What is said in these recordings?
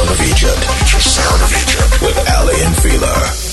Sound of Egypt. Sound of Egypt with Aly and Fila.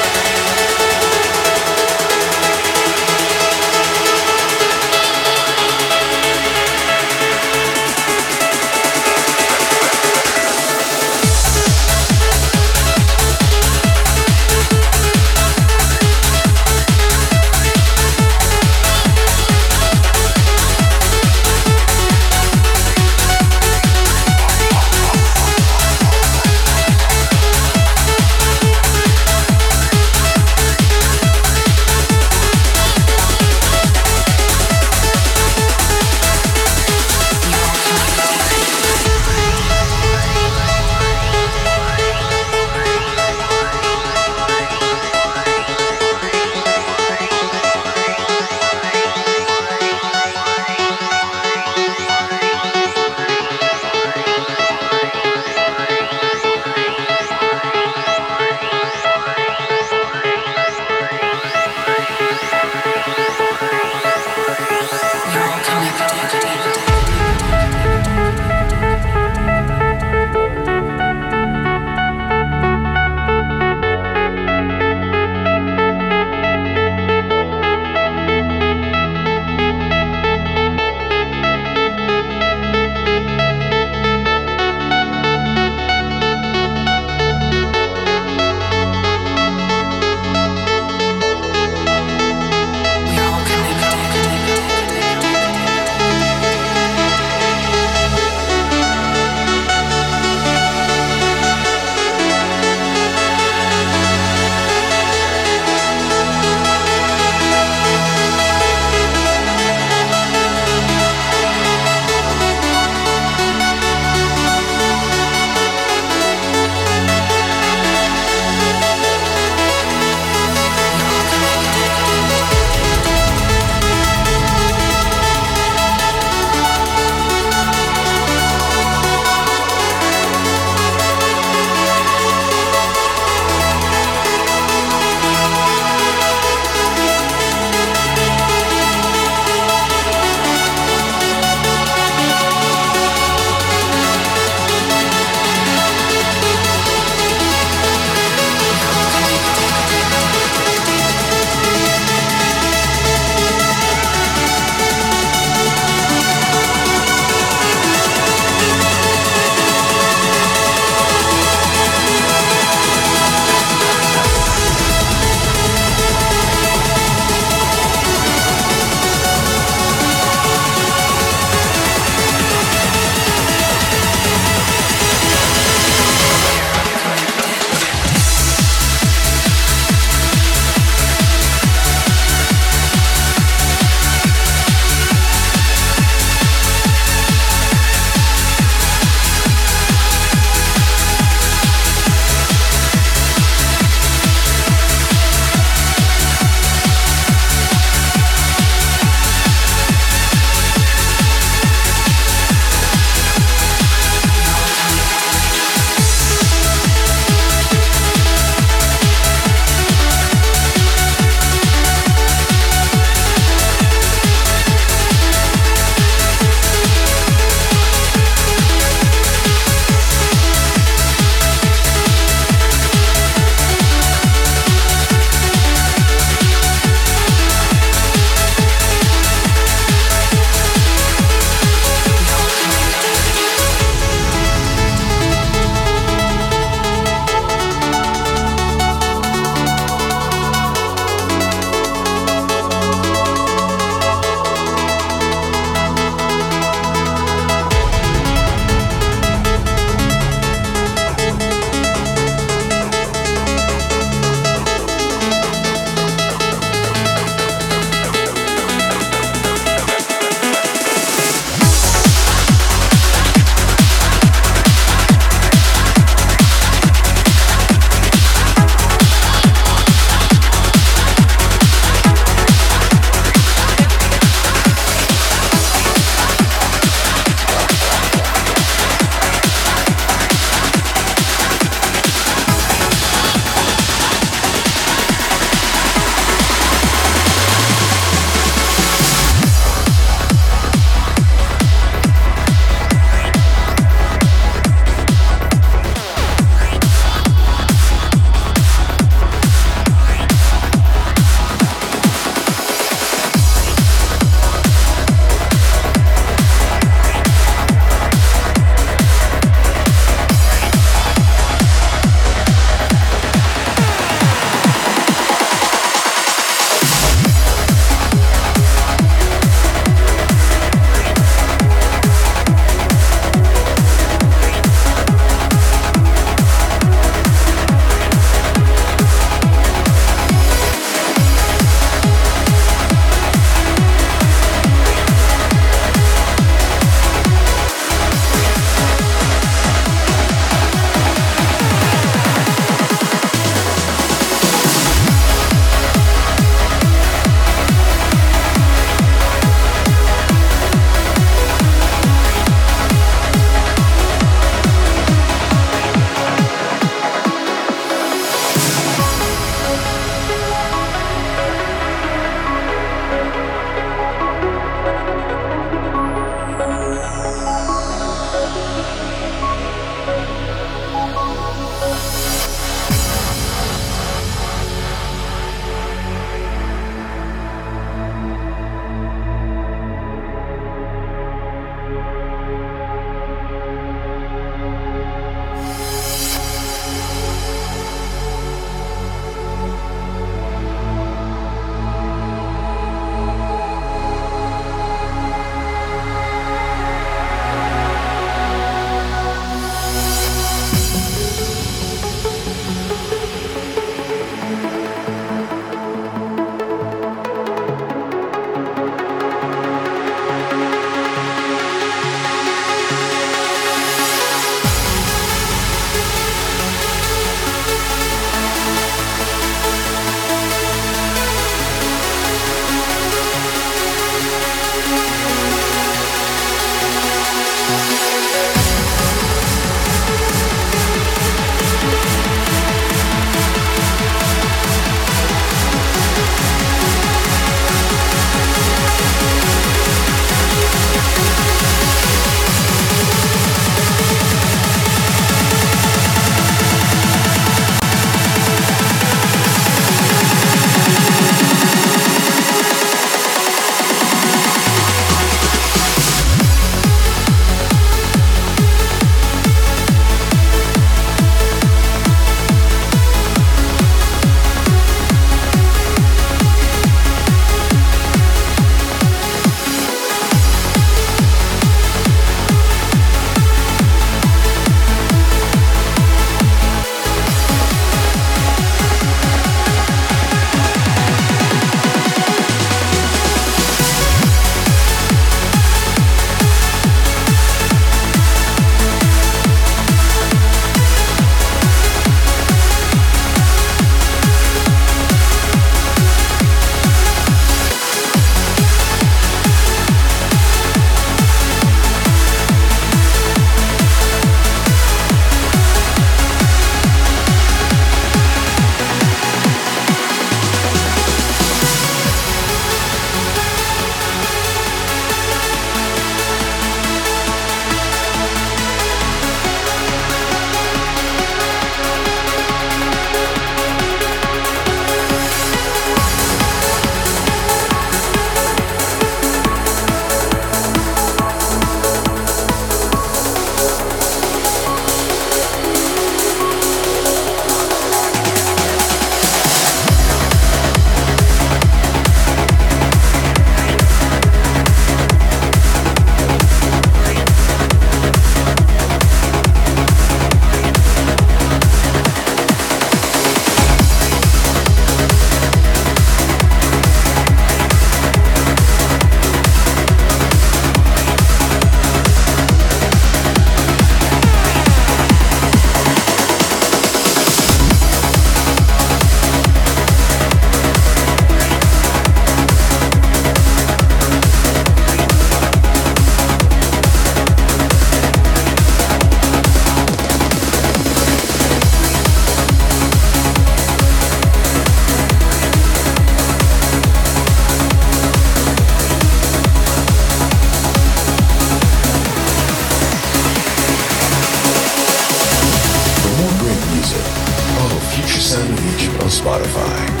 Spotify.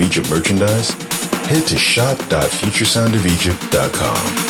Egypt merchandise? Head to shop.futuresoundofegypt.com.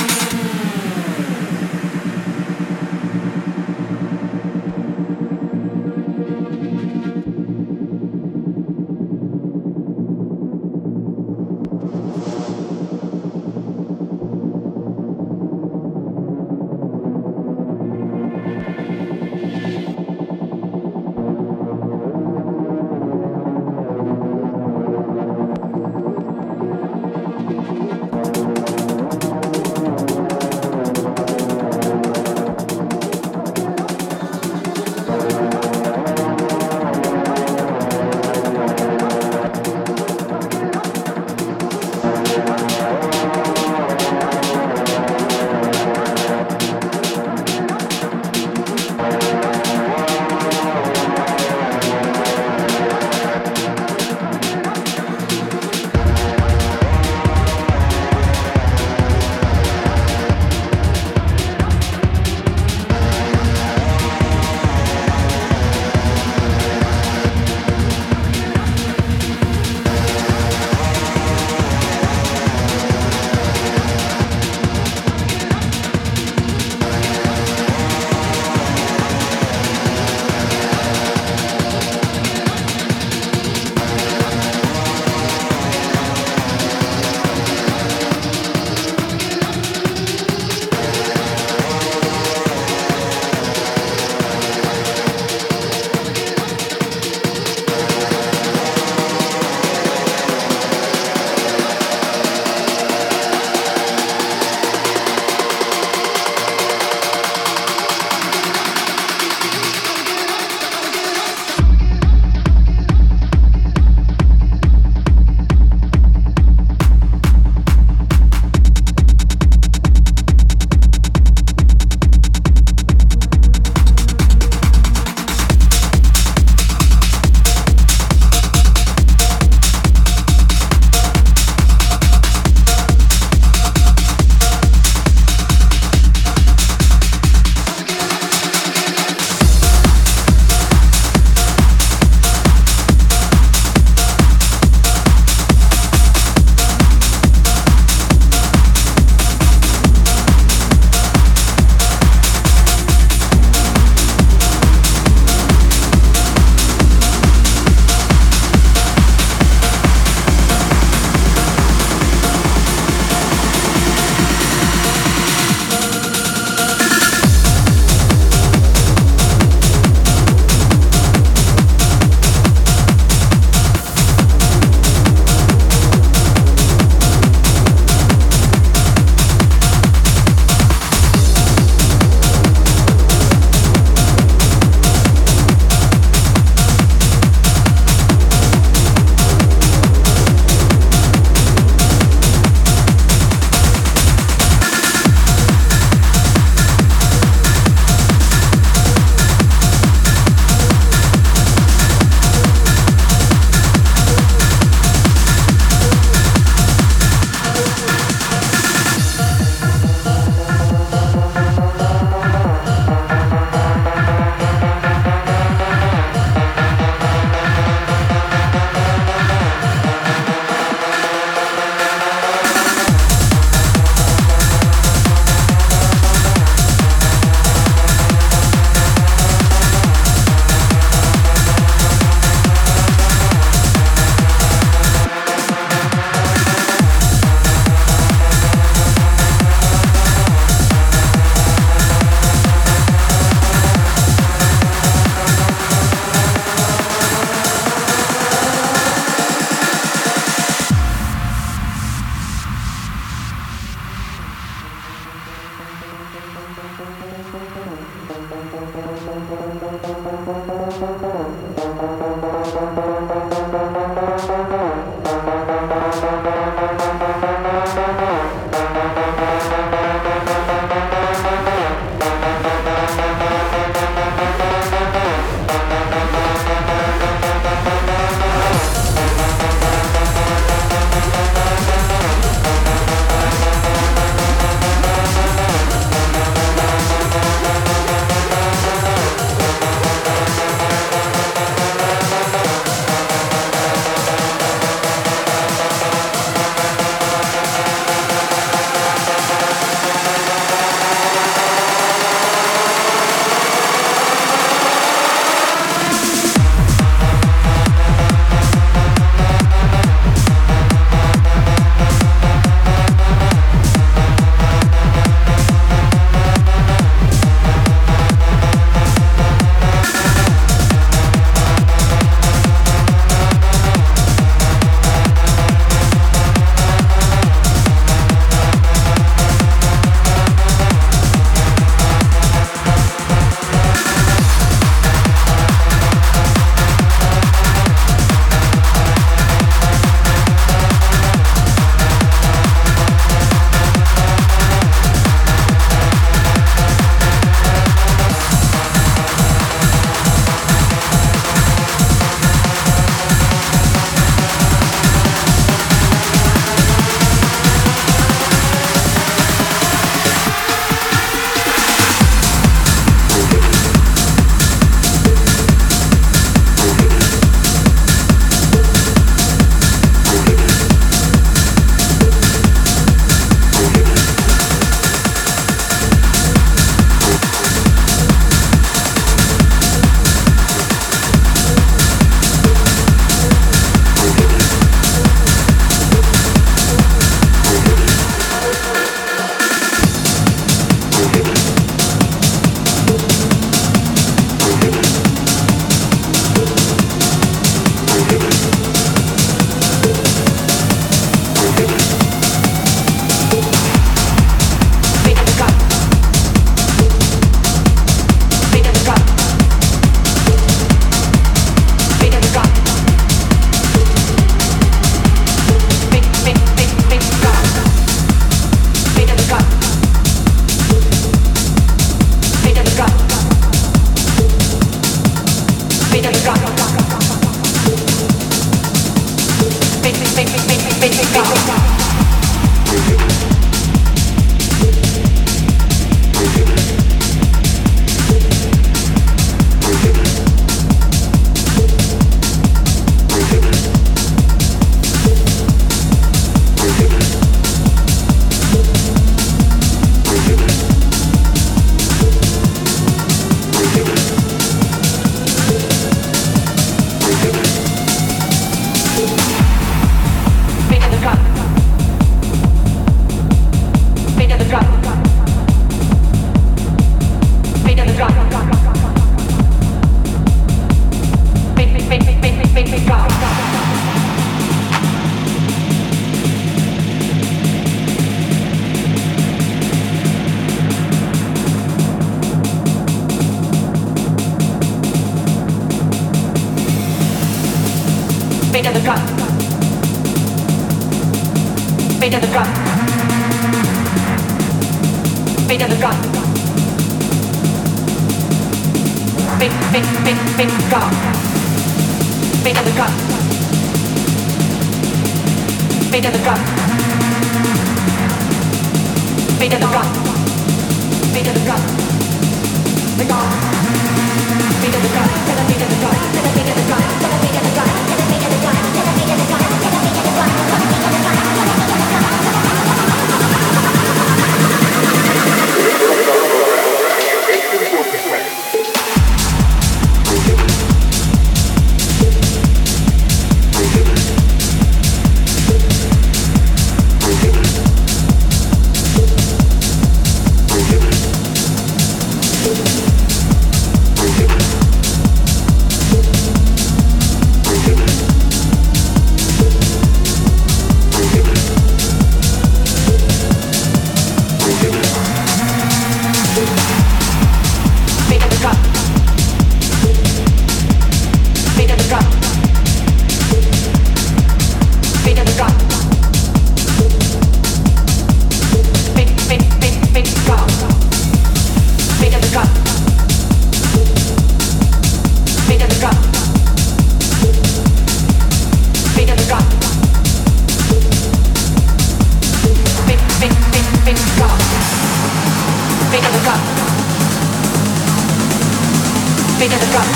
Beat of the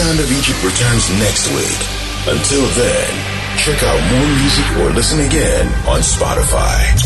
Sound of Egypt returns next week. Until then, check out more music or listen again on Spotify.